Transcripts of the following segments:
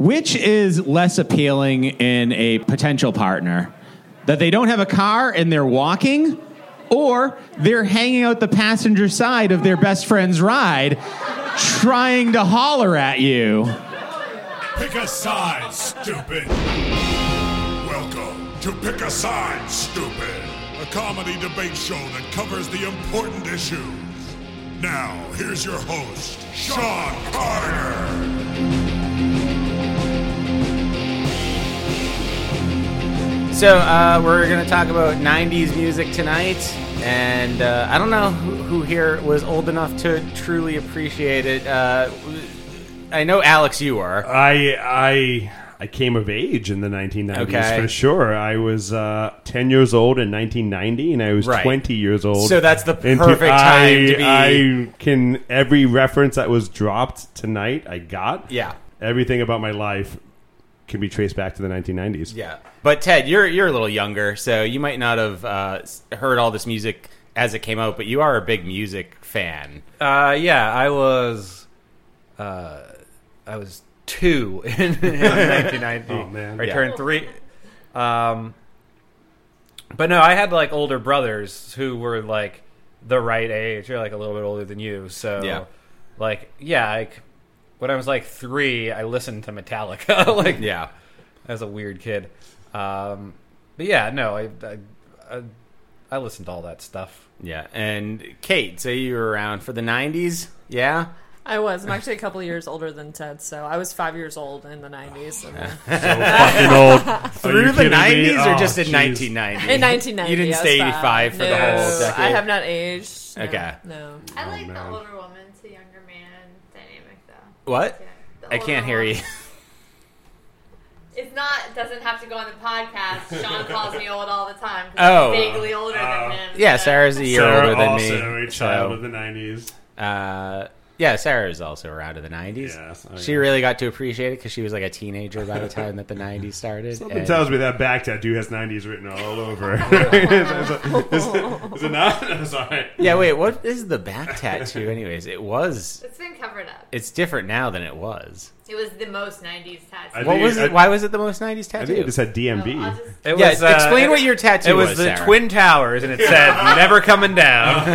Which is less appealing in a potential partner? That they don't have a car and they're walking, or they're hanging out the passenger side of their best friend's ride, trying to holler at you. Pick a side, stupid. Welcome to Pick a Side, Stupid, a comedy debate show that covers the important issues. Now, here's your host, Sean Carter. So uh, we're going to talk about '90s music tonight, and uh, I don't know who, who here was old enough to truly appreciate it. Uh, I know Alex, you are. I I I came of age in the 1990s Okay. for sure. I was uh, 10 years old in 1990, and I was Right. 20 years old. So that's the perfect time I, to be- I can every reference that was dropped tonight. I got. Yeah. Everything about my life can be traced back to the 1990s. Yeah, but Ted, you're you're a little younger, so you might not have uh, heard all this music as it came out, but you are a big music fan. Uh, yeah, I was, uh, I was two in, in 1990. Oh, man. I Yeah. turned three. Um, but no, I had like older brothers who were like the right age, or like a little bit older than you. So Yeah. like yeah, like when I was like three, I listened to Metallica. like Yeah, as a weird kid. Um, but yeah, no, I, I, I, I listened to all that stuff. yeah. And Kate, say you were around for the '90s. Yeah, I was. I'm actually a couple years older than Ted, so I was five years old in the 90s. And then, Fucking old. Through the kidding me? '90s or Oh, just in jeez. 1990? in 1990. You didn't I stay 85 for the whole decade. I have not aged. No, Okay. No. I like the older woman to younger man dynamic, though. What? Yeah, I can't hear you. It's not doesn't have to go on the podcast. Sean calls me old all the time. Oh. I'm vaguely older than him. Yeah, so- Sarah's a year Sarah older than also me. a child so, of the 90s. uh, yeah, Sarah is also around in the '90s. Yes, I she really got to appreciate it because she was like a teenager by the time that the '90s started. Something and- tells me that back tattoo has 90s written all over it. is, is- is it not? Sorry. Yeah, wait, what is the back tattoo? Anyways, it was. It's been covered up. It's different now than it was. It was the most '90s tattoo. What think was I- it? Why was it the most '90s I think tattoo? it just said DMB. I'll just- It Yeah, was, uh, explain it- what your tattoo was. It was, was, the Sarah. Twin Towers, and it said "Never coming down."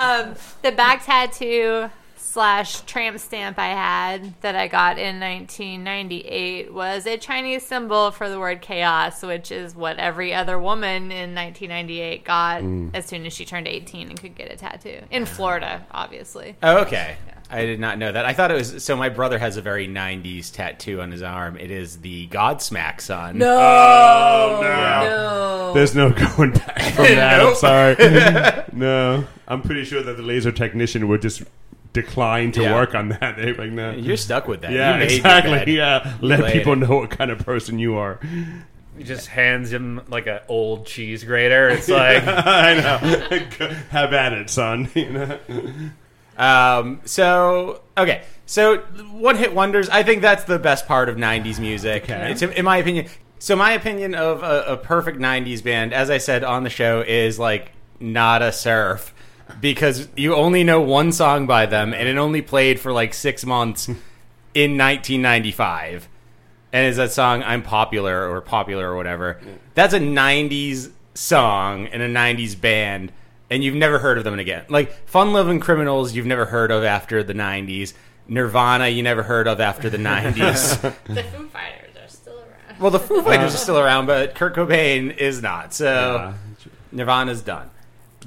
Um, the back tattoo slash tramp stamp I had that I got in 1998 was a Chinese symbol for the word chaos, which is what every other woman in 1998 got as soon as she turned 18 and could get a tattoo in Florida, obviously. Oh, okay. I did not know that. I thought it was. So my brother has a very '90s tattoo on his arm. It is the Godsmack son. No. Oh, no. No. There's no going back from that. I'm sorry. no. I'm pretty sure that the laser technician would just decline to Yeah. work on that. They're like, no. You're stuck with that. yeah, You made your exactly. Yeah. Let laid people it. know what kind of person you are. He just hands him like an old cheese grater. It's like I know. Have at it, son. You know? Um, so okay, so one hit wonders. I think that's the best part of '90s music. Okay. It's, in my opinion. So my opinion of a, a perfect '90s band, as I said on the show, is like Nada Surf because you only know one song by them, and it only played for like six months in 1995. And is that song "I'm Popular" or "Popular" or whatever? That's a '90s song and a '90s band, and you've never heard of them again. Like "Fun Loving Criminals," you've never heard of after the '90s. Nirvana, you never heard of after the '90s. The Foo Fighters are still around. well, the Foo Fighters are still around, but Kurt Cobain is not. So Yeah. Nirvana's done.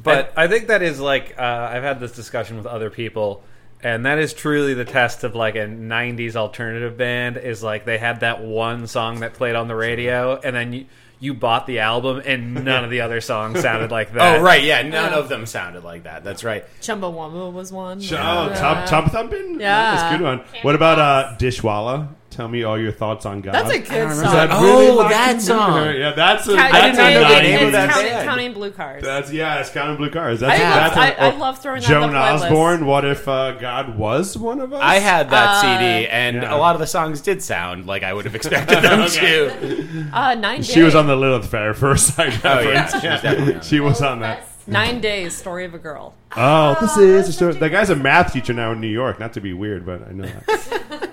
But I think that is like uh, I've had this discussion with other people, and that is truly the test of like a '90s alternative band. Is like they had that one song that played on the radio, and then you, you bought the album, and none of the other songs sounded like that. Oh, right, yeah, none of them sounded like that. That's right. Chumbawamba was one. Oh, top, Tubthumping? Yeah. That's a good one. What about uh, Dishwalla? Tell me all your thoughts on God. That's a good Is song. that Oh, really locked that in? song. Yeah, that's a. Count- that's I did not a know the nine- name of it's that counting, band. counting blue cars. That's yeah, it's counting blue cars. I That's, love- that's I- a- I love throwing that Joan on the playlist. Osborne. What if uh, God was one of us? I had that Uh, CD, and Yeah. a lot of the songs did sound like I would have expected them to. Uh, nine She was on the Lilith Fair first a side Oh, yeah, reference. she was on She was on that. Nine days. Story of a girl. Oh, this is a story. That guy's a math teacher now in New York. Not to be weird, but I know that.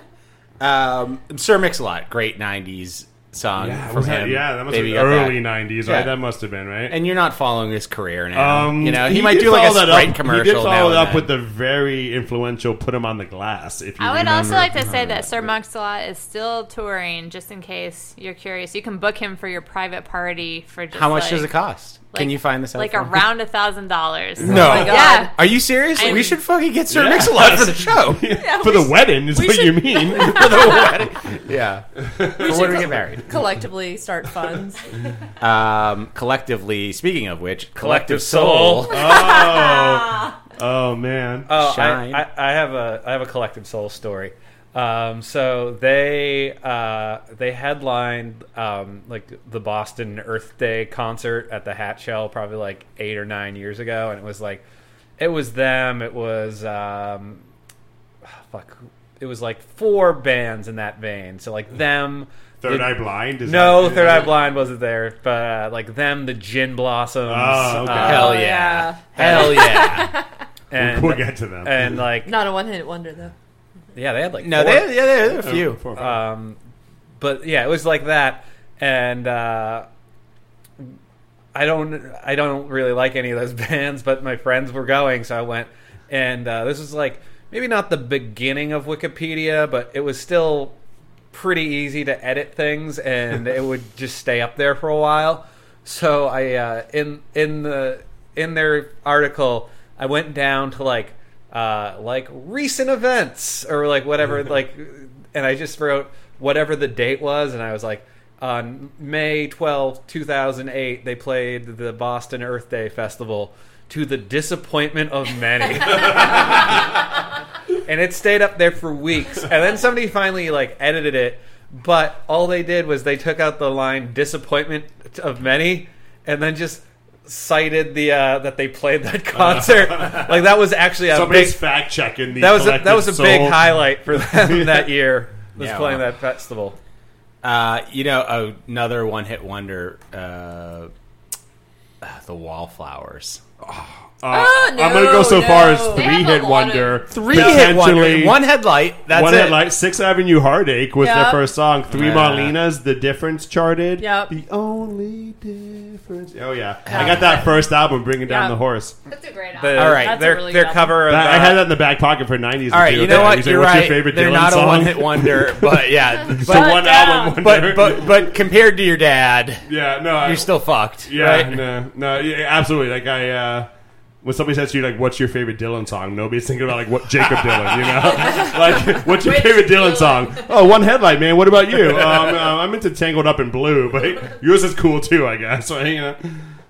Um, Sir Mix-a-Lot, great '90s song yeah, from him. yeah, that must Baby have been early Back. '90s, Yeah. right? That must have been right. And you're not following his career now. Um, you know, he, might do like a follow that Sprite up- commercial. He did now follow it up then. with the very influential "Put Him on the Glass." If you I would also like to say that Sir Mix-a-Lot is still touring, just in case you're curious. You can book him for your private party for just How much like, does it cost? Can you find this out? Like around a thousand dollars. No. my God. Yeah. Are you serious? I'm- we should fucking get Sir Yeah. Mix-a-Lot for the show. for the wedding is we what should- you mean. for the wedding. Yeah. For when we get married. Collectively start funds. Um, collectively, speaking of which, Collective Soul. oh, oh man. Oh, Shine. I, I, I have a I have a collective soul story. Um, so they uh, they headlined um, like the Boston Earth Day concert at the Hatch Shell probably like eight or nine years ago, and it was like it was them. It was um, fuck. It was like four bands in that vein. So like them. Third the- Eye Blind. Is No, that- Third Eye Blind wasn't there, but uh, like them, the Gin Blossoms. Oh, okay. uh, Hell Oh, yeah. Hell yeah. and, We'll get to them. and like Not a one hit wonder though. Yeah, they had like No, four- they, yeah, there are a few. Four or um, but yeah, it was like that, and uh, I don't, I don't really like any of those bands, but my friends were going, so I went, and uh, this was like maybe not the beginning of Wikipedia, but it was still pretty easy to edit things, and it would just stay up there for a while. So I uh, in in the in their article, I went down to like uh, like recent events or like whatever like, and I just wrote whatever the date was, and I was like. On May twelfth, 2008, they played the Boston Earth Day Festival to the disappointment of many. and it stayed up there for weeks. And then somebody finally like edited it, but all they did was they took out the line "disappointment of many," and then just cited the uh, that they played that concert. like that was actually a Somebody's big fact checking the that was a, that was a collective big highlight for them that year. Was Yeah, playing wow. that festival. Uh, you know, another one-hit wonder, uh, the Wallflowers. Uh, Oh, I'm going to go no, so far as three have hit wonder. Three-hit wonder, potentially- one headlight. That's one it. headlight, Sixth Avenue Heartache was their first song. Three Yeah. Marlenas, The Difference charted. Yep. The only difference. Oh, yeah. I got that first album, Bringing Down Yeah. the Horse. That's a great The, All right. That's a their really their good cover of That- I uh, had that in the back pocket for 90s. All right, you know what? You say, You're What's right. your favorite They're Dylan not song? a one-hit wonder, but yeah, It's but, the one yeah. album wonder. but but but compared to your dad, yeah, no, you're still fucked. Yeah, no, no, absolutely. Like I, uh, when somebody says to you, like, "What's your favorite Dylan song?" Nobody's thinking about like what Jakob Dylan, you know? like, what's your Which favorite Dylan Dylan? song? Oh, One Headlight, man. What about you? Um, uh, I'm into Tangled Up in Blue, but yours is cool too, I guess. So, you know.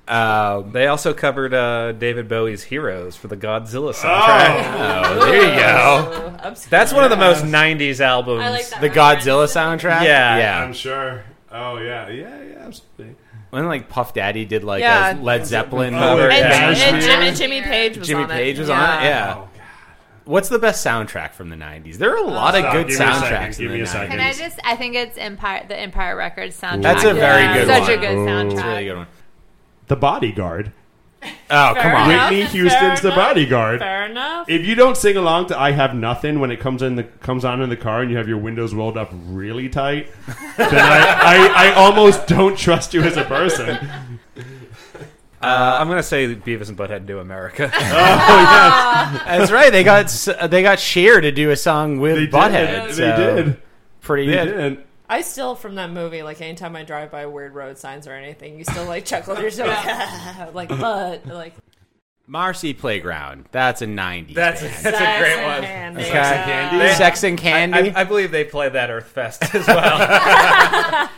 Um, They also covered uh, David Bowie's "Heroes" for the Godzilla soundtrack. Oh, oh, there you go. Oh. That's one of the most '90s albums. I like that. The Godzilla soundtrack. Yeah. yeah. I'm sure. Oh yeah, yeah, yeah, absolutely. When like Puff Daddy did like Yeah. a Led Zeppelin Oh, cover. yeah. And, Yeah. and, Jim, and Jimmy Page was Jimmy on Page it. was on it. Yeah. Oh god. What's the best soundtrack from the '90s? There are a lot of Stop. good Give me a second. soundtracks. Give in me the a second. 90s. Can I just? I think it's Empire, the Empire Records soundtrack. That's a very Yeah. good Such one. a good soundtrack. It's a really good one. The Bodyguard. Oh, come on. enough. Whitney Fair Houston's The enough. Bodyguard. Fair enough. If you don't sing along to "I Have Nothing" when it comes in the comes on in the car and you have your windows rolled up really tight, then I, I, I almost don't trust you as a person. Uh, I'm gonna say Beavis and Butthead do America. Oh yes, That's right. They got s- they got Cher to do a song with they Butthead. did. so They did. Pretty They good. did. I still, from that movie, like anytime I drive by weird road signs or anything, you still like chuckle to yourself, like, but like Marcy Playground. That's a '90s. That's band. that's a great one. Candy. Okay. Sex and Candy? They- Sex and Candy. I, I believe they played that Earth Fest as well.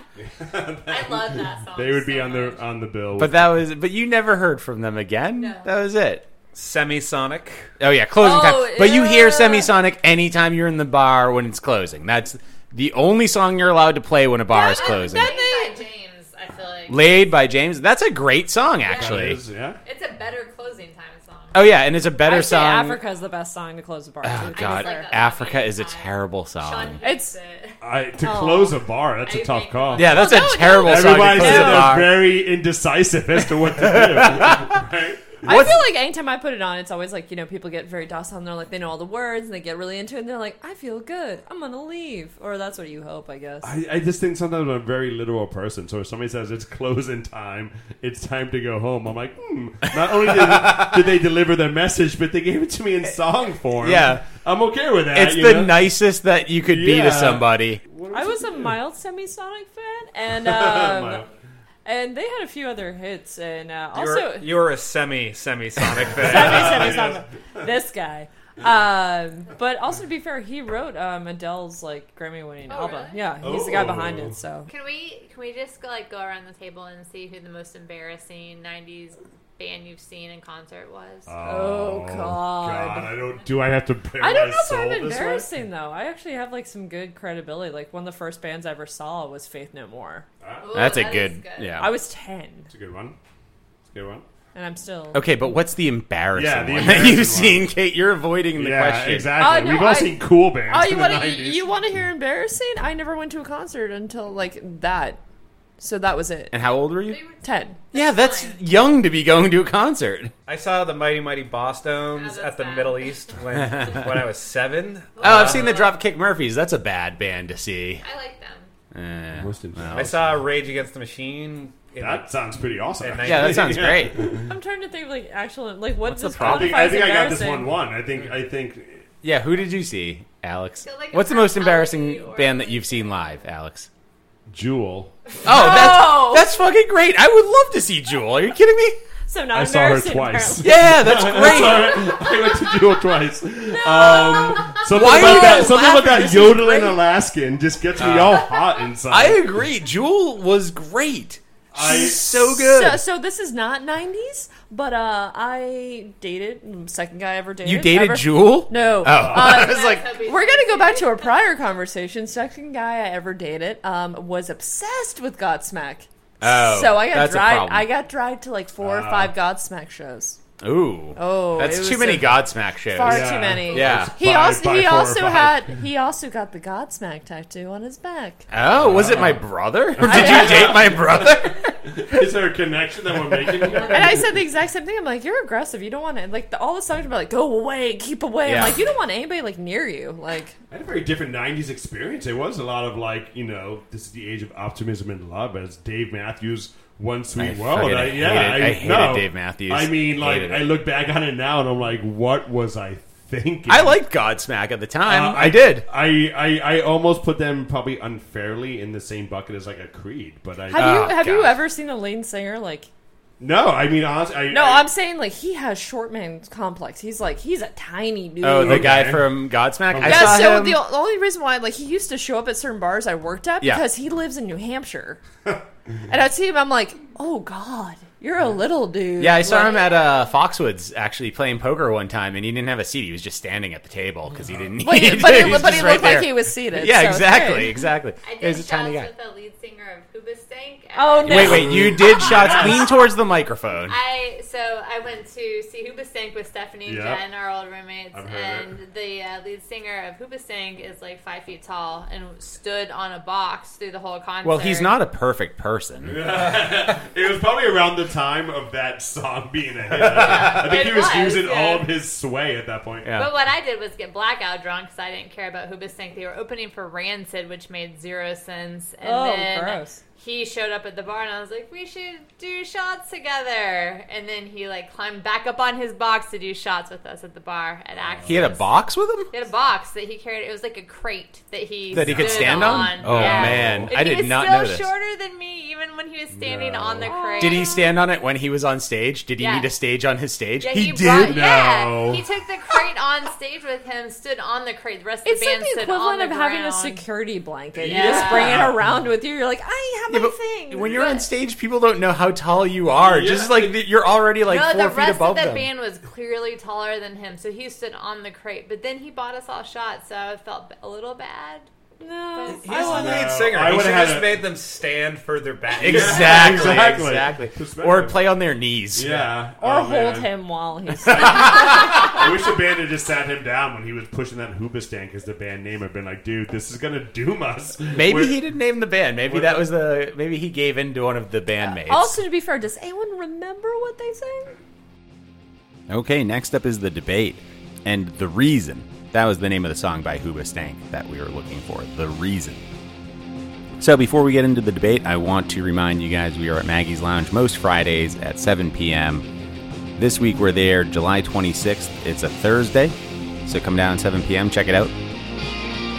I love that song. They would be on much. the on the bill. but that was. But you never heard from them again. No. That was it. Semisonic. Oh yeah, closing Oh, time. But you hear. Semisonic anytime you're in the bar when it's closing. That's the only song you're allowed to play when a bar is closing. Made by James, I feel like Laid by James. That's a great song, That actually. is, yeah. it's a better closing time song. Oh yeah, and it's a better I say song. Africa is the best song to close a bar. Oh to, to God, be fair. Africa is a terrible song. Sean It's- it. I, to Oh. close a bar, that's a I tough call. Yeah, that's Oh, a no, no. terrible song to Everybody's close a bar. very indecisive as to what to do. right? I feel like anytime I put it on, it's always like you know people get very docile and they're like they know all the words and they get really into it and they're like I feel good I'm gonna leave or that's what you hope I guess. I, I just think sometimes I'm a very literal person. So if somebody says it's closing time, it's time to go home, I'm like, hmm. Not only did, did they deliver their message, but they gave it to me in song form. Yeah. I'm okay with that. It's you the know? nicest that you could be Yeah. to somebody. I was a mild Semisonic fan and My- um, and they had a few other hits and uh, You're, also you're a semi semi Sonic fan. Semi Semisonic this guy. Um, but also to be fair, he wrote um, Adele's like Grammy winning Oh, album. really? Yeah, he's the guy behind Oh. it. So Can we can we just like go around the table and see who the most embarrassing '90s band you've seen in concert was? Oh, oh God. I don't. Do I have to? Bare I don't my know if I'm this way? embarrassing though. I actually have like some good credibility. Like one of the first bands I ever saw was Faith No More. Ooh, That's a that is good, yeah. I was ten, It's a good one. It's a good one. and I'm still. Okay, but what's the embarrassing Yeah, the one that embarrassing you've one. seen, Kate? You're avoiding the yeah, question. exactly. Oh, no, We've all I- seen cool bands. Oh, in the want to 90s. you want to hear embarrassing? I never went to a concert until like that, so that was it. And how old were you? Ten. Yeah, that's fine. young to be going to a concert. I saw the Mighty Mighty Boss Stones Oh, at the bad. Middle East when when I was seven. Oh, I've seen the Dropkick Murphys. That's a bad band to see. I like them. Eh, Listen, well. I saw Rage Against the Machine. In That sounds pretty awesome. At actually. yeah, that sounds great. I'm trying to think of like actual like what What's the does problem? I think, I think I got this one. One. I think. I think. Yeah, who did you see, Alex? Feel like What's the most embarrassing or band that you've seen live, Alex? Jewel. Oh, that's that's fucking great. I would love to see Jewel. Are you kidding me? So not I saw her embarrassing, twice. apparently. Yeah, that's Sorry, great. I went to Jewel twice. Um, something Why are about that. Something about that This is yodeling great. Alaskan just gets me all hot inside. I agree. Jewel was great. I- She's so good. So, so this is not 90s, but uh, I dated second guy I ever dated. you dated ever. Jewel? No. Oh, Uh, I was like, We're gonna go back to a prior conversation. Second guy I ever dated um, was obsessed with Godsmack. oh, so I got that's a dragged. problem. I got dragged to like four or five Godsmack shows. Ooh, Oh, that's too many Godsmack shows. Far Yeah. too many. Yeah. He Five also by he four or also five. had he also got the Godsmack tattoo on his back. Oh, was it my brother? Or did you date my brother? Is there a connection that we're making here? And I said the exact same thing. I'm like, you're aggressive. You don't want to like the, all the songs about like go away, keep away. Yeah. I'm like, you don't want anybody like near you. Like, I had a very different '90s experience. It was a lot of like, you know, this is the age of optimism and love. As Dave Matthews, One Sweet I World. fucking I, hated- yeah, I hated no. Dave Matthews. I mean, like, I look back on it now and I'm like, what was I thinking? I liked Godsmack at the time. Uh, I, did. I, I I almost put them probably unfairly in the same bucket as like a Creed, but I have Oh, you have you ever seen a lead singer like? No. I mean, honestly, I, No, I, I'm saying like he has short man complex. He's like he's a tiny dude. Oh, the Okay. guy from Godsmack. I yeah, saw so him. the, only reason why like he used to show up at certain bars I worked at Yeah. because he lives in New Hampshire, and I'd see him. I'm like, oh god, you're a little dude. yeah, I saw Like- him at uh, Foxwoods actually playing poker one time, and he didn't have a seat. He was just standing at the table because he didn't. But, he, but, he, He but he just right looked like there. he was seated. Yeah, so exactly, exactly. I He did was a shots tiny guy. with the lead singer of Hoobastank. Oh, no. Wait, wait, you did shots. Lean towards the microphone. I so I went to see Hoobastank with Stephanie and Yep. Jen, our old roommates, I've heard and the uh, lead singer of Hoobastank is like five feet tall and stood on a box through the whole concert. Well, he's not a perfect person. it was probably around the time of that song being a hit. I think It he was, was, using yeah. all of his sway at that point. Yeah. But what I did was get blackout drunk because I didn't care about Hoobastank. They were opening for Rancid, which made zero sense. And Oh, then gross. He showed up at the bar, and I was like, "We should do shots together." And then he like climbed back up on his box to do shots with us at the bar at Axis. He had a box with him. He had a box that he carried. It was like a crate that he That he could stand on? Oh, man. And I he did was not know this. He was still shorter than me, even when he was standing No. on the crate. Did he stand on it when he was on stage? Did he Yeah. need a stage on his stage? Yeah, he, he, did. brought- Yeah, No. he took the crate on stage with him, stood on the crate. The rest of It's the band like band the stood equivalent on of the having a security blanket. You Yeah. just bring it around with you. You're like, I have Yeah, my but thing. when you're on stage, people don't know how tall you are. Yeah. Just like you're already like no, four the feet rest above of the them. band was clearly taller than him, so he stood on the crate. But then he bought us all shots, so I felt a little bad. No, He's I He's the lead singer. I he would've should had have a- made them stand further back. Exactly, Exactly. exactly. Perspective. Or play on their knees. Yeah. or Oh, hold man. him while he's. I wish the band had just sat him down when he was pushing that Hoobastank as the band name. I've been like, dude, this is gonna doom us. Maybe We're- he didn't name the band. Maybe that was the. Maybe he gave in to one of the bandmates. also, to be fair, does anyone remember what they sang? Okay, next up is the debate. And The Reason. That was the name of the song by Hoobastank that we were looking for. The Reason. So before we get into the debate, I want to remind you guys we are at Maggie's Lounge most Fridays at 7 p.m. This week we're there July 26th. It's a Thursday. So come down 7 p.m. Check it out.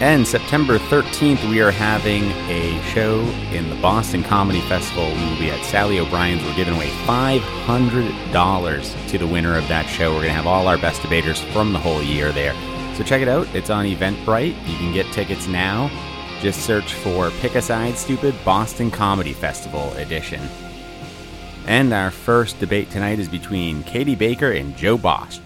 And September 13th, we are having a show in the Boston Comedy Festival. We will be at Sally O'Brien's. We're giving away $500 to the winner of that show. We're going to have all our best debaters from the whole year there. So check it out. It's on Eventbrite. You can get tickets now. Just search for Pick a Side Stupid Boston Comedy Festival Edition. And our first debate tonight is between Katie Baker and Joe Bosch.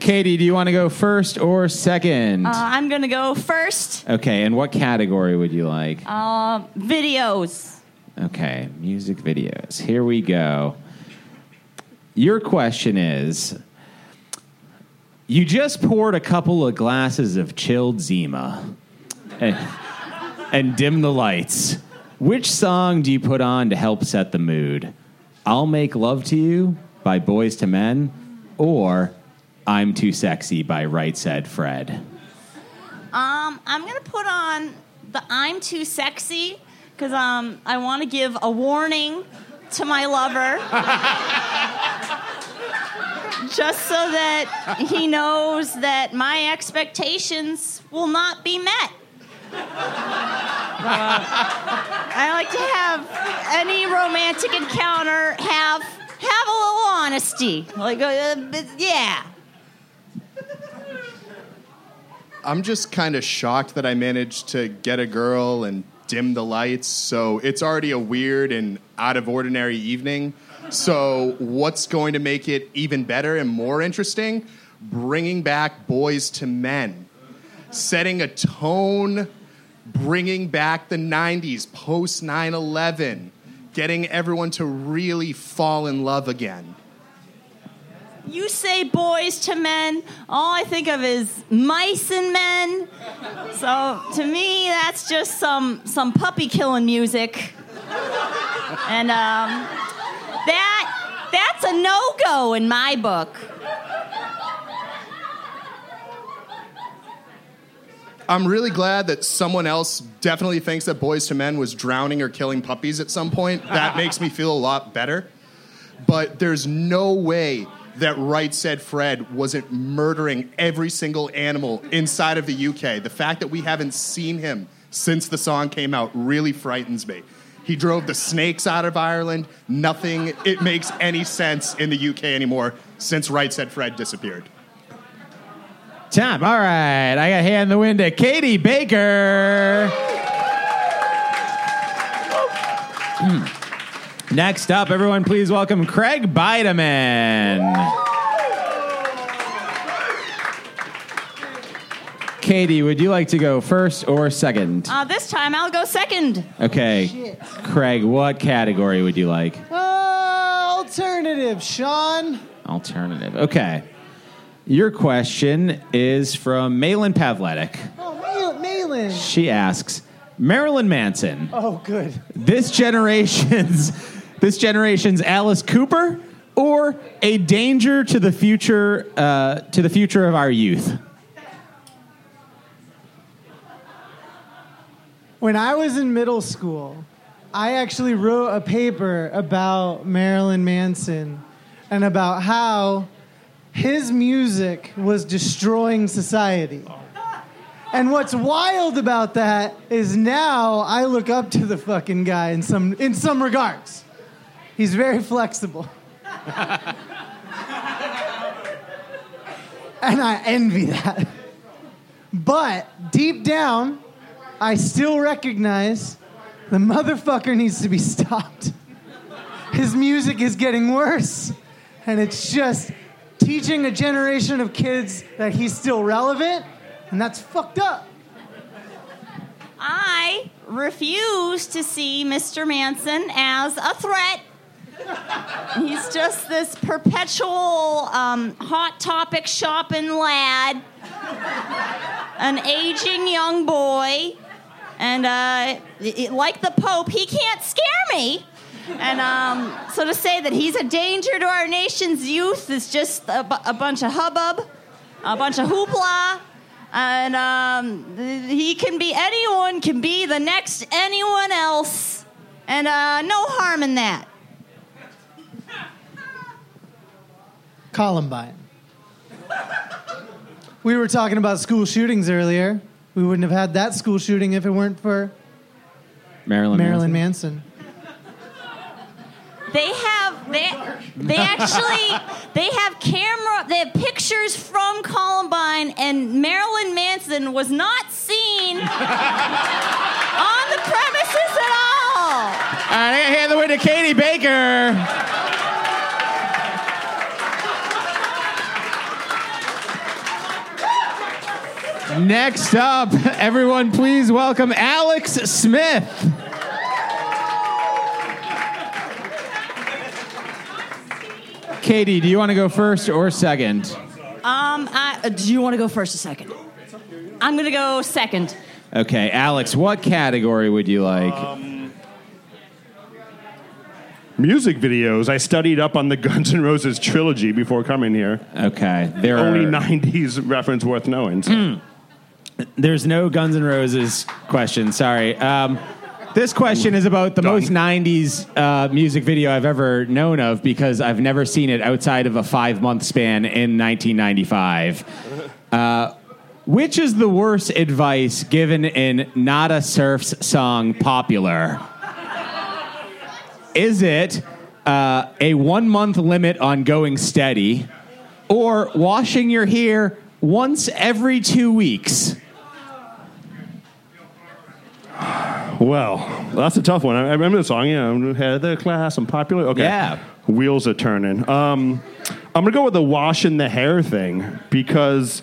Katie, do you want to go first or second? Uh, I'm going to go first. okay, and what category would you like? Uh, videos. Okay, music videos. Here we go. Your question is You just poured a couple of glasses of chilled Zima and, and dim the lights. Which song do you put on to help set the mood? I'll Make Love to You by Boyz II Men or I'm Too Sexy by Right Said Fred? Um, I'm going to put on the I'm Too Sexy because um, I want to give a warning to my lover. Just so that he knows that my expectations will not be met. I like to have any romantic encounter have have a little honesty. Like, uh, yeah. I'm just kind of shocked that I managed to get a girl and dim the lights. So it's already a weird and out of ordinary evening. So, what's going to make it even better and more interesting? Bringing back Boyz II Men, setting a tone, bringing back the 90s post 9 11, getting everyone to really fall in love again. You say Boyz II Men, all I think of is mice and men. So to me, that's just some some puppy killing music, and um, that that's a no go in my book. I'm really glad that someone else definitely thinks that Boyz II Men was drowning or killing puppies at some point. That makes me feel a lot better. But there's no way that Right Said Fred wasn't murdering every single animal inside of the UK. The fact that we haven't seen him since the song came out really frightens me. He drove the snakes out of Ireland. Nothing it makes any sense in the UK anymore since Right Said Fred disappeared. Time. All right. I got hand the wind to Katie Baker. Hmm. Next up, everyone, please welcome Craig Bideman. Katie, would you like to go first or second? Uh, this time I'll go second. Okay. Craig, what category would you like? Uh, alternative, Sean. Alternative. Okay. Your question is from Malin Pavletic. Oh, Mal- Malin. She asks, Marilyn Manson, Oh, good. this generation's this generation's Alice Cooper, or a danger to the future uh, to the future of our youth? When I was in middle school, I actually wrote a paper about Marilyn Manson and about how his music was destroying society. And what's wild about that is now I look up to the fucking guy in some in some regards. He's very flexible. and I envy that. But deep down, I still recognize the motherfucker needs to be stopped. His music is getting worse. And it's just teaching a generation of kids that he's still relevant, and that's fucked up. I refuse to see Mr. Manson as a threat. He's just this perpetual um, hot topic shopping lad, an aging young boy, and uh, it- like the Pope, he can't scare me. And um, so to say that he's a danger to our nation's youth is just a, bu- a bunch of hubbub, a bunch of hoopla. And um, he can be, anyone can be the next anyone else. And uh, no harm in that. Columbine. We were talking about school shootings earlier. We wouldn't have had that school shooting if it weren't for Marilyn, Marilyn Manson. Manson. They have they they actually they have camera they have pictures from Columbine and Marilyn Manson was not seen on the premises at all. All right, I gotta hand the way to Katie Baker. Next up, everyone, please welcome Alex Smith. Katie, do you want to go first or second? Um, I, uh, do you want to go first or second? I'm gonna go second. Okay, Alex, what category would you like? Music videos. I studied up on the Guns N' Roses trilogy before coming here. okay, there are. Only are, 90s reference worth knowing. so. There's no Guns N' Roses question. Sorry. Um, this question is about the Done. most '90s uh, music video I've ever known of because I've never seen it outside of a five-month span in 1995. Uh, which is the worst advice given in Nada Surf's song "Popular"? Is it uh, a one-month limit on going steady, or washing your hair once every two weeks? Well, that's a tough one. I I remember the song. Yeah, I'm head of the class. I'm popular. Okay. Yeah. Wheels are turning. Um, I'm gonna go with the washing the hair thing because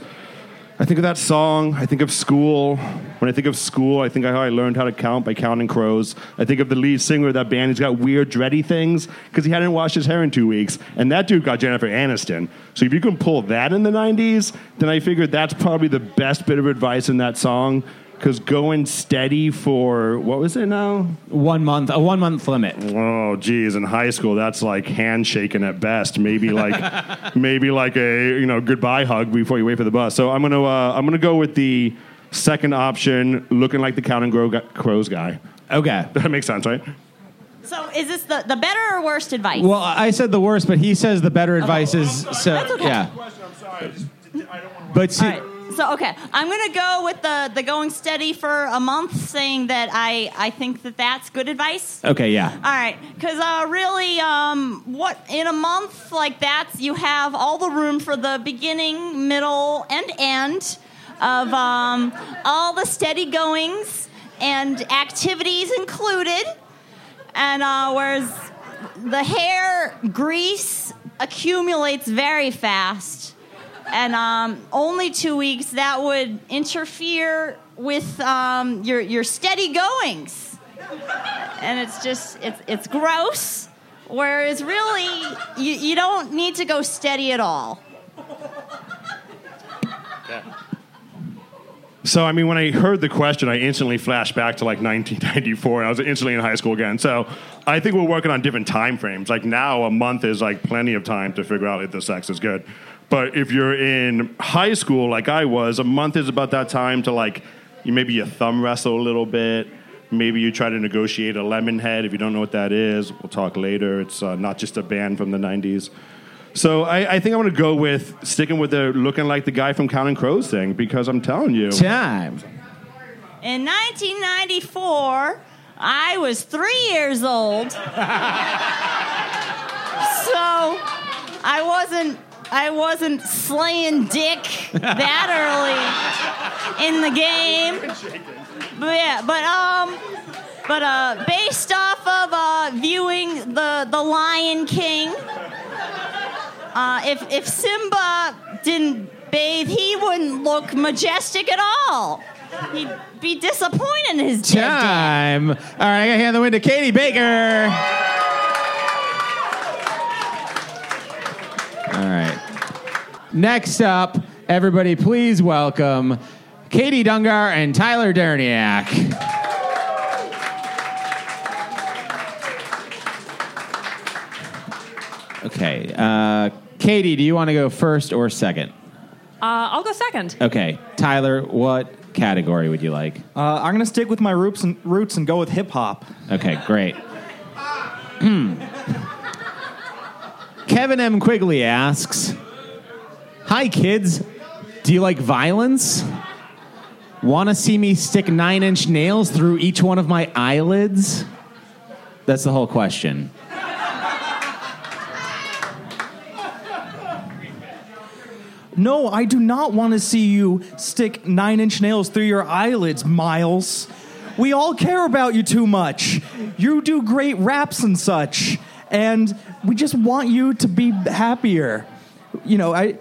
I think of that song. I think of school. When I think of school, I think of how I learned how to count by counting crows. I think of the lead singer of that band. He's got weird, dready things because he hadn't washed his hair in two weeks. And that dude got Jennifer Aniston. So if you can pull that in the 90s, then I figured that's probably the best bit of advice in that song. Because going steady for, what was it now? One month, a one month limit. Oh, geez, in high school, that's like handshaking at best. Maybe like, maybe like a you know goodbye hug before you wait for the bus. So I'm gonna uh, I'm gonna go with the second option, looking like the Counting Crow gu- Crows guy. Okay. That makes sense, right? So is this the, the better or worst advice? Well, I said the worst, but he says the better advice is so. That's okay. Yeah. But see, All right. So okay, I'm gonna go with the the going steady for a month, saying that I I think that that's good advice. okay, yeah. All right, because uh, really, um, what in a month like that, you have all the room for the beginning, middle, and end of um, all the steady goings and activities included. And uh, whereas the hair grease accumulates very fast, and um, only two weeks that would interfere with um, your your steady goings and it's just it's it's gross. Whereas really, you, you don't need to go steady at all. So I mean, when I heard the question, I instantly flashed back to like 1994. and I was instantly in high school again. So I think we're working on different time frames. Like now, a month is like plenty of time to figure out if the sex is good. But if you're in high school, like I was, a month is about that time to like maybe you thumb wrestle a little bit. Maybe you try to negotiate a lemon head. If you don't know what that is, we'll talk later. It's uh, not just a band from the 90s. So I, I think I'm going to go with sticking with the looking like the guy from Counting Crows thing because I'm telling you. Time. In 1994, I was three years old, so I wasn't I wasn't slaying dick that early in the game. But yeah, but um, but uh, based off of uh, viewing the the Lion King, uh, if if Simba didn't bathe, he wouldn't look majestic at all. He'd be disappointed in his. Time. All right, I got to hand the win to Katie Baker. All right. Next up, everybody, please welcome Katie Dungar and Tyler Derniak. Okay. Uh, Katie, do you want to go first or second? Uh, I'll go second. Okay. Tyler, what category would you like? Uh, I'm gonna stick with my roots and roots and go with hip hop. Okay, great. Hmm. Kevin M. Quigley asks Hi, kids. Do you like violence? Want to see me stick nine inch nails through each one of my eyelids? That's the whole question. No, I do not want to see you stick nine inch nails through your eyelids, Miles. We all care about you too much. You do great raps and such, and we just want you to be happier. You know, I,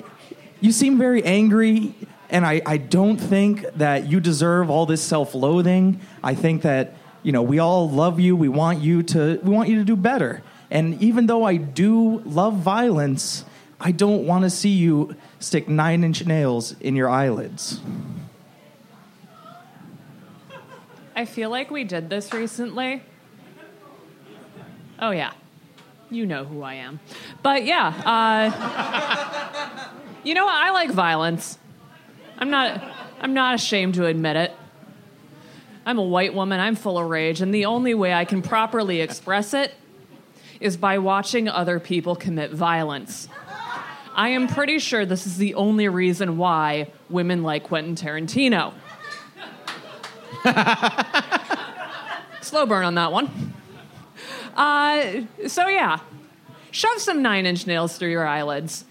you seem very angry, and I, I don't think that you deserve all this self loathing. I think that, you know, we all love you. We want you to, we want you to do better. And even though I do love violence, I don't want to see you stick nine inch nails in your eyelids. I feel like we did this recently. Oh, yeah. You know who I am. But yeah, uh, you know what? I like violence. I'm not, I'm not ashamed to admit it. I'm a white woman, I'm full of rage, and the only way I can properly express it is by watching other people commit violence. I am pretty sure this is the only reason why women like Quentin Tarantino. Slow burn on that one. Uh, so, yeah, shove some nine inch nails through your eyelids.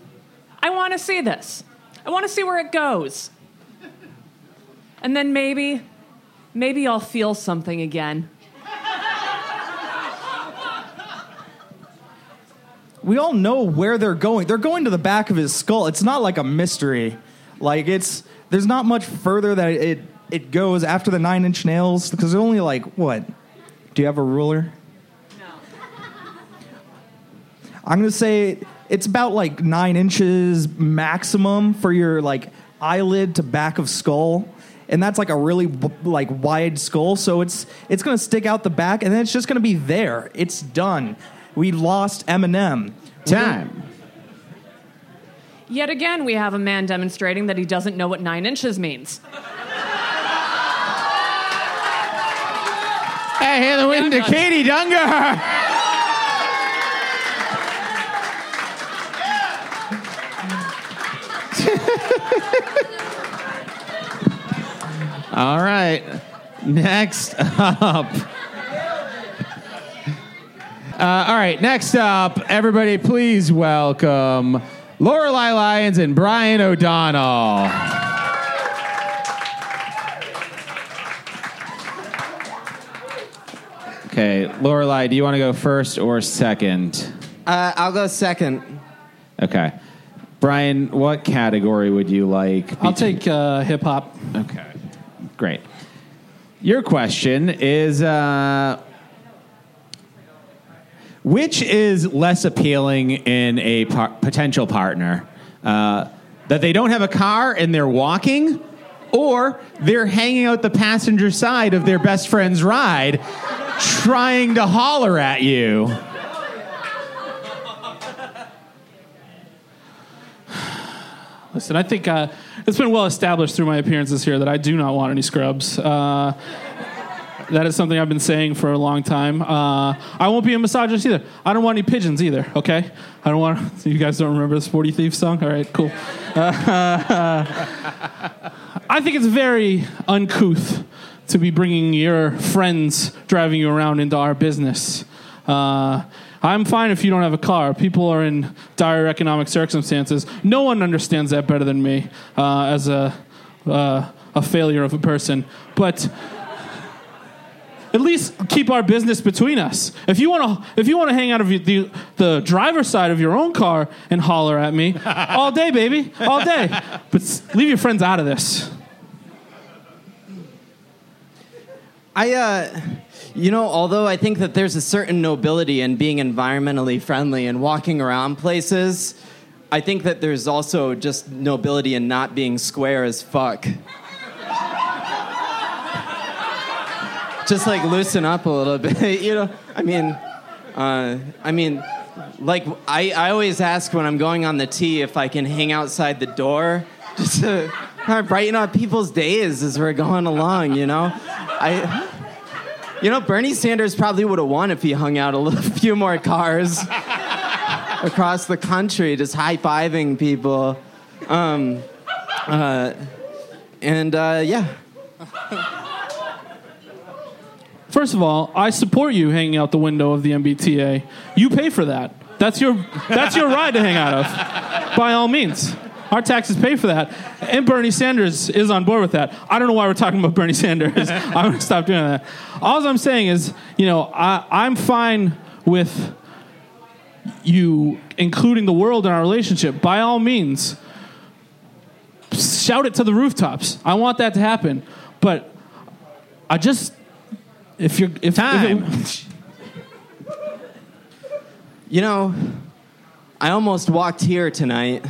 I want to see this. I want to see where it goes. And then maybe, maybe I'll feel something again. We all know where they're going. They're going to the back of his skull. It's not like a mystery. Like it's there's not much further that it it goes after the nine inch nails because they're only like what? Do you have a ruler? No. I'm gonna say it's about like nine inches maximum for your like eyelid to back of skull. And that's like a really like wide skull, so it's it's gonna stick out the back, and then it's just gonna be there. It's done. We lost Eminem. Time. Yet again, we have a man demonstrating that he doesn't know what nine inches means. Hey, hand the wind to Katie Dunger. All right. Next up. Uh, all right, next up, everybody, please welcome Lorelei Lyons and Brian O'Donnell. Okay, Lorelei, do you want to go first or second? Uh, I'll go second. Okay, Brian, what category would you like? I'll take uh, hip hop. Okay, great. Your question is. Uh, which is less appealing in a par- potential partner? Uh, that they don't have a car and they're walking, or they're hanging out the passenger side of their best friend's ride, trying to holler at you. Listen, I think uh, it's been well established through my appearances here that I do not want any scrubs. Uh, that is something I've been saying for a long time. Uh, I won't be a misogynist either. I don't want any pigeons either. Okay, I don't want. So you guys don't remember the Sporty Thievz song? All right, cool. Uh, I think it's very uncouth to be bringing your friends driving you around into our business. Uh, I'm fine if you don't have a car. People are in dire economic circumstances. No one understands that better than me uh, as a uh, a failure of a person. But at least keep our business between us. If you want to, if you want to hang out of the the driver's side of your own car and holler at me all day, baby, all day. But leave your friends out of this. I, uh, you know, although I think that there's a certain nobility in being environmentally friendly and walking around places, I think that there's also just nobility in not being square as fuck. Just like loosen up a little bit, you know. I mean, uh, I mean, like I, I always ask when I'm going on the T if I can hang outside the door just to kind of brighten up people's days as we're going along, you know? I you know, Bernie Sanders probably would have won if he hung out a little few more cars across the country, just high fiving people. Um, uh, and uh, yeah. First of all, I support you hanging out the window of the MBTA. You pay for that. That's your that's your ride to hang out of. By all means. Our taxes pay for that. And Bernie Sanders is on board with that. I don't know why we're talking about Bernie Sanders. I'm to stop doing that. All I'm saying is, you know, I, I'm fine with you including the world in our relationship. By all means, shout it to the rooftops. I want that to happen. But I just, if you're, if, Time. if You know, I almost walked here tonight,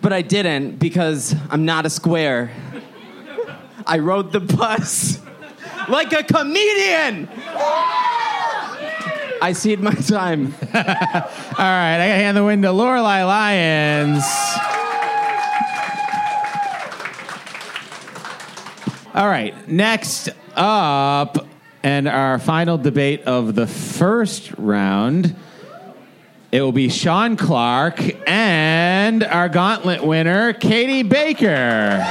but I didn't because I'm not a square. I rode the bus like a comedian. I cede my time. All right, I got to hand the win to Lorelei Lyons. All right, next up, and our final debate of the first round. It will be Sean Clark and our gauntlet winner, Katie Baker.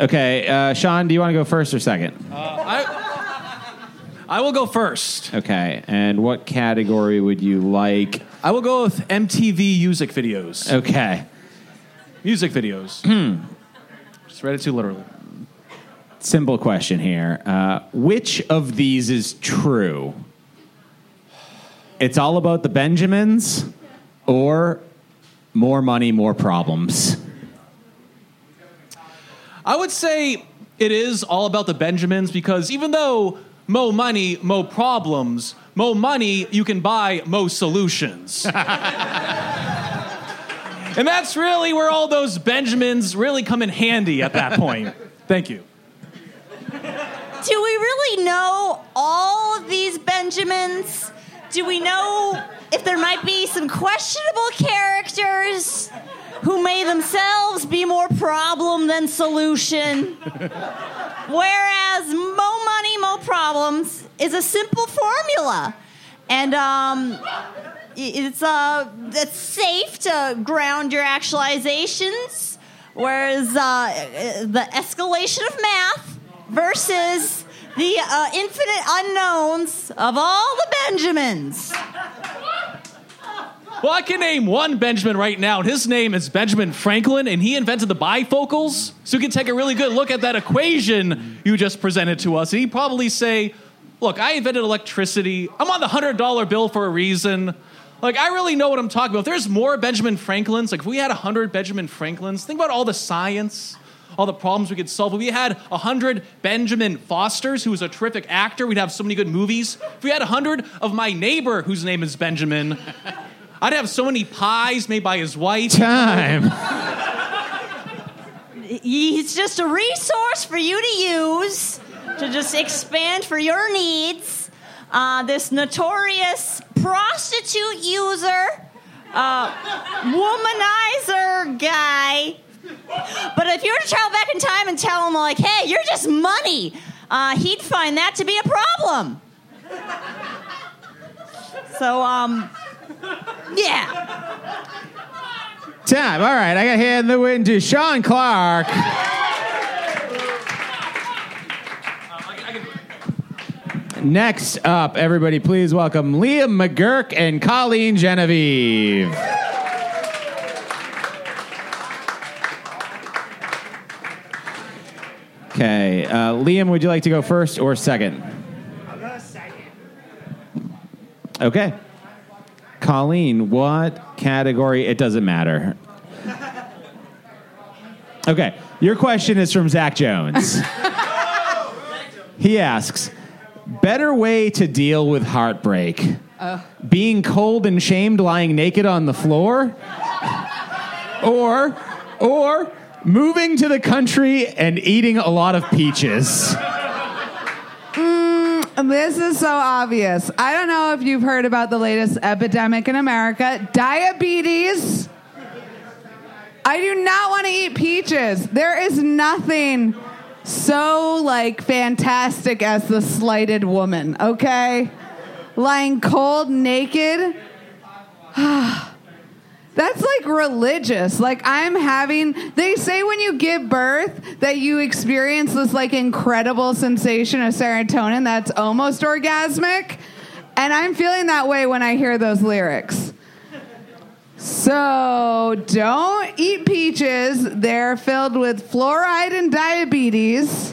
Okay, uh, Sean, do you want to go first or second? I, I will go first. Okay, and what category would you like? I will go with MTV music videos. Okay. Music videos. Just read it too literally. Simple question here. Uh, which of these is true? It's all about the Benjamins or more money, more problems? I would say it is all about the Benjamins because even though mo money, mo problems, mo money, you can buy mo solutions. and that's really where all those Benjamins really come in handy at that point. Thank you. Do we really know all of these Benjamins? Do we know if there might be some questionable characters who may themselves be more problem than solution? Whereas Mo Money, Mo Problems is a simple formula. And um, it's, uh, it's safe to ground your actualizations, whereas uh, the escalation of math versus the uh, infinite unknowns of all the Benjamins. Well, I can name one Benjamin right now, and his name is Benjamin Franklin, and he invented the bifocals. So you can take a really good look at that equation you just presented to us, and he'd probably say, Look, I invented electricity. I'm on the $100 bill for a reason. Like, I really know what I'm talking about. If there's more Benjamin Franklins, like if we had 100 Benjamin Franklins, think about all the science, all the problems we could solve. If we had 100 Benjamin Fosters, who was a terrific actor, we'd have so many good movies. If we had 100 of my neighbor, whose name is Benjamin, I'd have so many pies made by his wife. Time. He's just a resource for you to use to just expand for your needs. Uh, this notorious prostitute user, uh, womanizer guy. But if you were to travel back in time and tell him, like, hey, you're just money, uh, he'd find that to be a problem. So, um, yeah. Time. All right, I got hand the win to Sean Clark. Next up, everybody, please welcome Liam McGurk and Colleen Genevieve. Okay, uh, Liam, would you like to go first or second? Okay. Colleen, what category? It doesn't matter. Okay, your question is from Zach Jones. he asks Better way to deal with heartbreak? Uh. Being cold and shamed lying naked on the floor? Or, or moving to the country and eating a lot of peaches? Mm, This is so obvious. I don't know if you've heard about the latest epidemic in America diabetes. I do not want to eat peaches. There is nothing so like fantastic as the slighted woman, okay? Lying cold, naked. That's like religious. Like I'm having they say when you give birth that you experience this like incredible sensation of serotonin that's almost orgasmic. And I'm feeling that way when I hear those lyrics. So don't eat peaches. They're filled with fluoride and diabetes.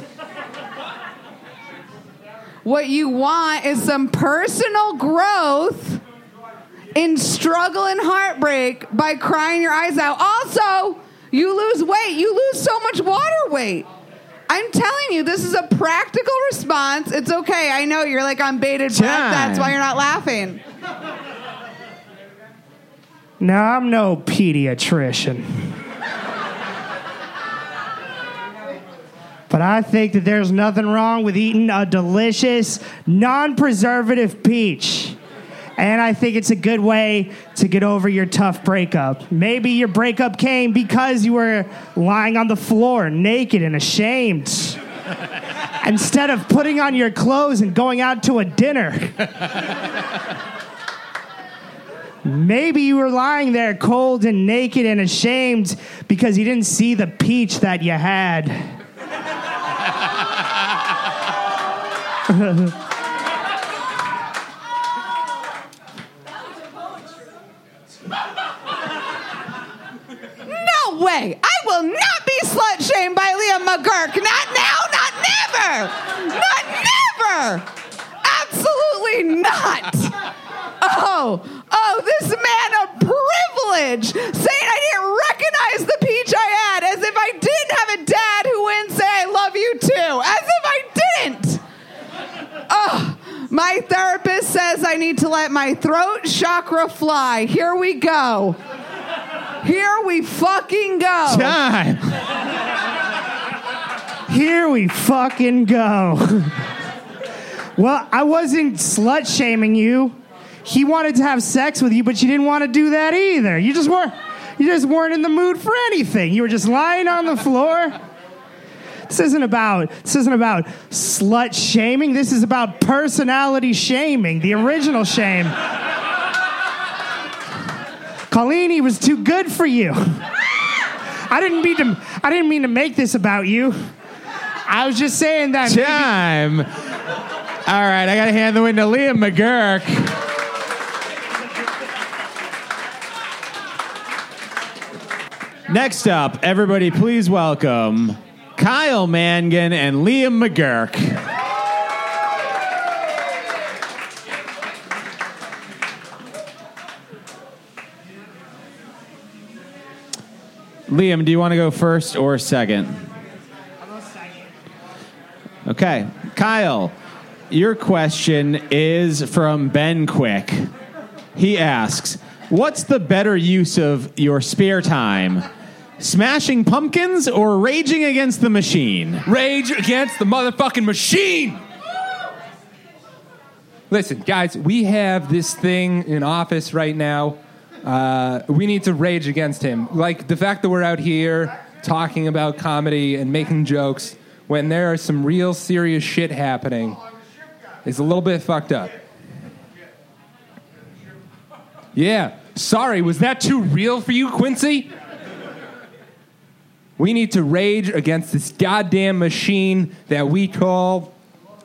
What you want is some personal growth in struggle and heartbreak by crying your eyes out. Also, you lose weight. You lose so much water weight. I'm telling you, this is a practical response. It's okay. I know you're like on bated breath. That's why you're not laughing. No, I'm no pediatrician. But I think that there's nothing wrong with eating a delicious, non preservative peach. And I think it's a good way to get over your tough breakup. Maybe your breakup came because you were lying on the floor, naked and ashamed. Instead of putting on your clothes and going out to a dinner. Maybe you were lying there cold and naked and ashamed because you didn't see the peach that you had. No way! I will not be slut shamed by Liam McGurk. Not now, not never! Not never! Absolutely not! Oh, oh, this man a privilege saying I didn't recognize the peach I had as if I didn't have a dad who wouldn't say I love you too. As if I didn't! Oh, my therapist says I need to let my throat chakra fly. Here we go. Here we fucking go. Time. Here we fucking go. well, I wasn't slut shaming you. He wanted to have sex with you, but you didn't want to do that either. You just weren't you just weren't in the mood for anything. You were just lying on the floor. This isn't about this isn't about slut shaming. This is about personality shaming, the original shame. Colleen was too good for you. I didn't mean to I didn't mean to make this about you. I was just saying that maybe- Time. All right, I got to hand the win to Liam McGurk. Next up, everybody, please welcome Kyle Mangan and Liam McGurk. Liam, do you want to go first or second? Okay. Kyle, your question is from Ben Quick. He asks, What's the better use of your spare time? Smashing pumpkins or raging against the machine? Rage against the motherfucking machine. Listen, guys, we have this thing in office right now. Uh, we need to rage against him. Like the fact that we're out here talking about comedy and making jokes when there are some real serious shit happening is a little bit fucked up. Yeah, sorry, was that too real for you, Quincy? We need to rage against this goddamn machine that we call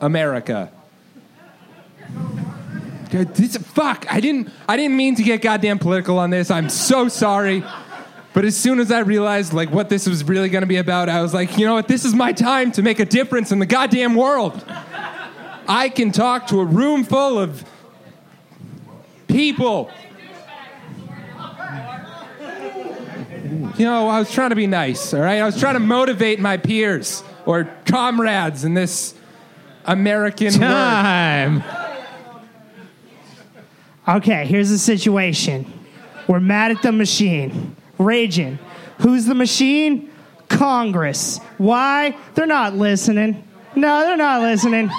America. This, fuck, I didn't I didn't mean to get goddamn political on this. I'm so sorry. But as soon as I realized like what this was really going to be about, I was like, you know what? This is my time to make a difference in the goddamn world. I can talk to a room full of people. You know, I was trying to be nice, all right? I was trying to motivate my peers or comrades in this American Time. Okay, here's the situation. We're mad at the machine, raging. Who's the machine? Congress. Why? They're not listening. No, they're not listening.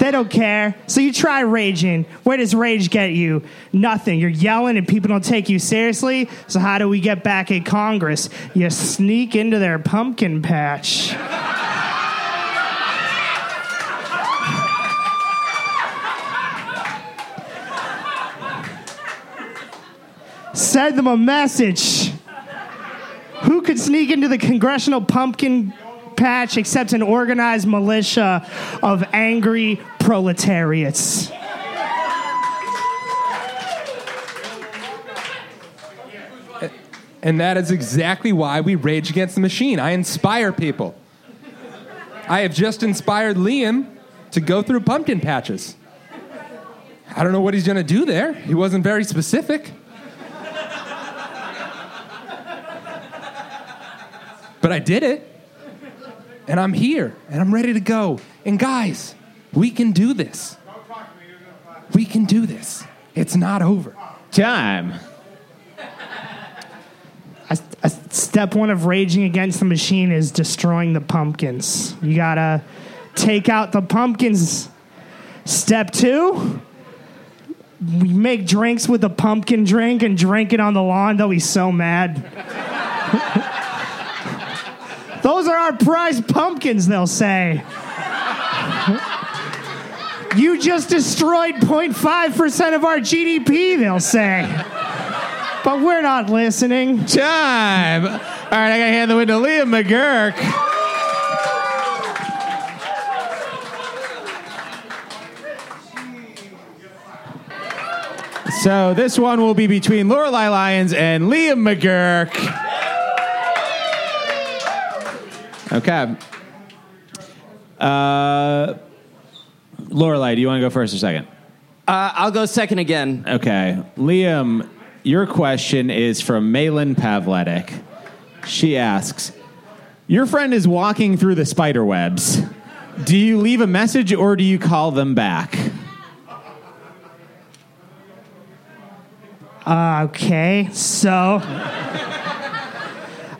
They don't care. So you try raging. Where does rage get you? Nothing. You're yelling and people don't take you seriously. So how do we get back in Congress? You sneak into their pumpkin patch. Send them a message. Who could sneak into the congressional pumpkin patch except an organized militia of angry proletariats? And that is exactly why we rage against the machine. I inspire people. I have just inspired Liam to go through pumpkin patches. I don't know what he's going to do there. He wasn't very specific. But I did it. And I'm here and I'm ready to go. And guys, we can do this. We can do this. It's not over. Time. A, a step one of raging against the machine is destroying the pumpkins. You gotta take out the pumpkins. Step two, we make drinks with the pumpkin drink and drink it on the lawn. They'll be so mad. Those are our prize pumpkins, they'll say. you just destroyed 0.5% of our GDP, they'll say. But we're not listening. Time. All right, I gotta hand the win to Liam McGurk. So this one will be between Lorelei Lyons and Liam McGurk. Okay. Uh, Lorelei, do you want to go first or second? Uh, I'll go second again. Okay. Liam, your question is from Malin Pavletic. She asks Your friend is walking through the spider webs. Do you leave a message or do you call them back? Okay, so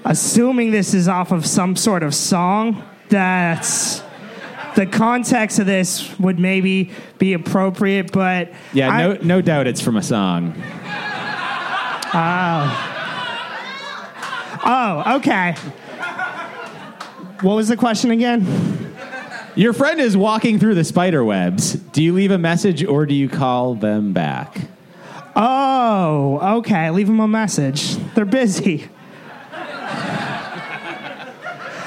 assuming this is off of some sort of song, that's the context of this would maybe be appropriate, but Yeah, I- no, no doubt it's from a song. Oh. Oh, okay. What was the question again? Your friend is walking through the spider webs. Do you leave a message or do you call them back? Oh, okay. Leave them a message. They're busy.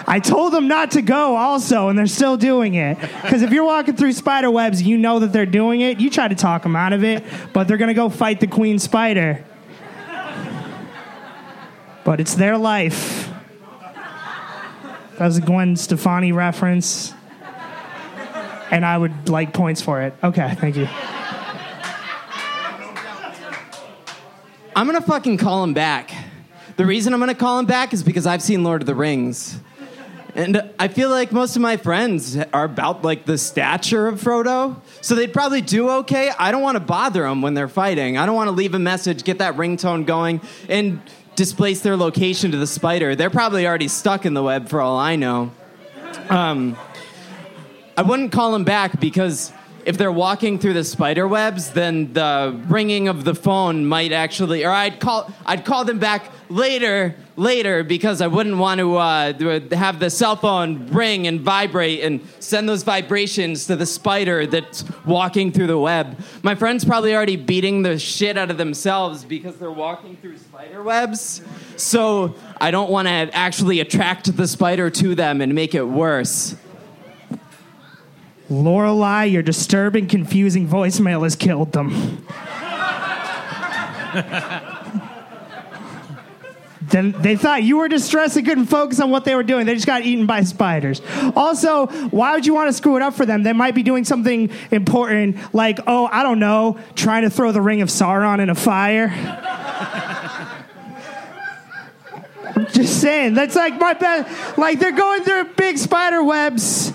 I told them not to go also, and they're still doing it. Because if you're walking through spider webs, you know that they're doing it. You try to talk them out of it, but they're going to go fight the queen spider. But it's their life. That was a Gwen Stefani reference. And I would like points for it. Okay, thank you. I'm gonna fucking call him back. The reason I'm gonna call him back is because I've seen Lord of the Rings. And I feel like most of my friends are about like the stature of Frodo, so they'd probably do okay. I don't want to bother them when they're fighting. I don't want to leave a message, get that ringtone going, and displace their location to the spider. They're probably already stuck in the web for all I know. Um, I wouldn't call them back because if they're walking through the spider webs, then the ringing of the phone might actually, or I'd call, I'd call them back later, later, because I wouldn't want to uh, have the cell phone ring and vibrate and send those vibrations to the spider that's walking through the web. My friend's probably already beating the shit out of themselves because they're walking through spider webs. So I don't want to actually attract the spider to them and make it worse. Lorelei, your disturbing, confusing voicemail has killed them. then they thought you were distressed and couldn't focus on what they were doing. They just got eaten by spiders. Also, why would you want to screw it up for them? They might be doing something important, like, oh, I don't know, trying to throw the ring of Sauron in a fire. Just saying, that's like my best. Like, they're going through big spider webs.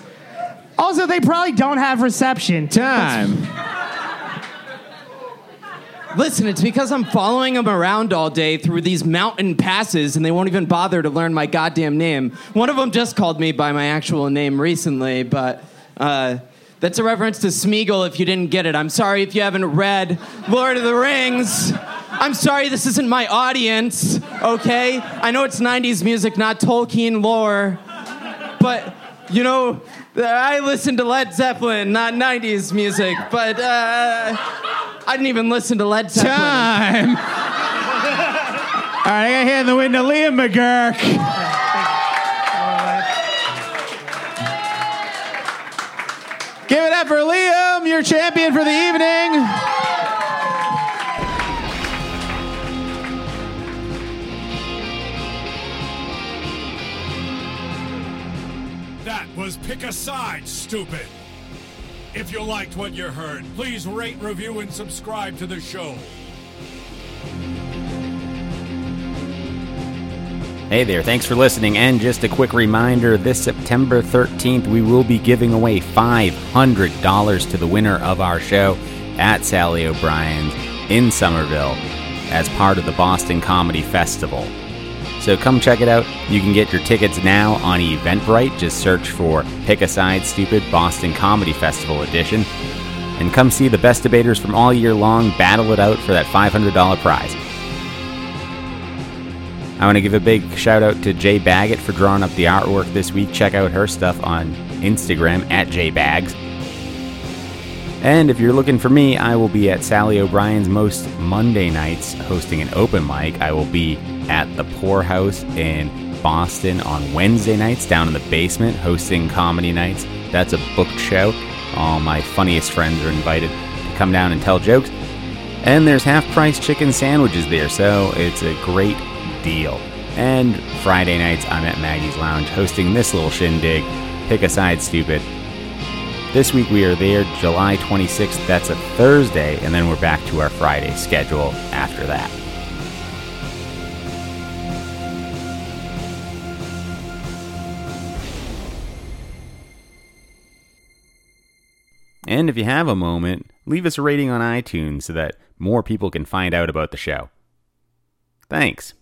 Also, they probably don't have reception. Time. Listen, it's because I'm following them around all day through these mountain passes and they won't even bother to learn my goddamn name. One of them just called me by my actual name recently, but uh, That's a reference to Smeagol if you didn't get it. I'm sorry if you haven't read Lord of the Rings. I'm sorry this isn't my audience, okay? I know it's 90s music, not Tolkien lore. But, you know, I listen to Led Zeppelin, not 90s music. But uh, I didn't even listen to Led Zeppelin. Time. All right, I got here in the window, Liam McGurk. Give it up for Liam, your champion for the evening. That was Pick a Side, stupid. If you liked what you heard, please rate, review, and subscribe to the show. Hey there, thanks for listening. And just a quick reminder this September 13th, we will be giving away $500 to the winner of our show at Sally O'Brien's in Somerville as part of the Boston Comedy Festival. So come check it out. You can get your tickets now on Eventbrite. Just search for Pick a Side Stupid Boston Comedy Festival Edition. And come see the best debaters from all year long battle it out for that $500 prize. I want to give a big shout out to Jay Baggett for drawing up the artwork this week. Check out her stuff on Instagram at jbags. And if you're looking for me, I will be at Sally O'Brien's most Monday nights hosting an open mic. I will be at the Poorhouse in Boston on Wednesday nights down in the basement hosting comedy nights. That's a booked show. All my funniest friends are invited to come down and tell jokes. And there's half price chicken sandwiches there, so it's a great deal. And Friday nights, I'm at Maggie's Lounge hosting this little shindig. Pick a side, stupid. This week we are there July 26th. That's a Thursday, and then we're back to our Friday schedule after that. And if you have a moment, leave us a rating on iTunes so that more people can find out about the show. Thanks.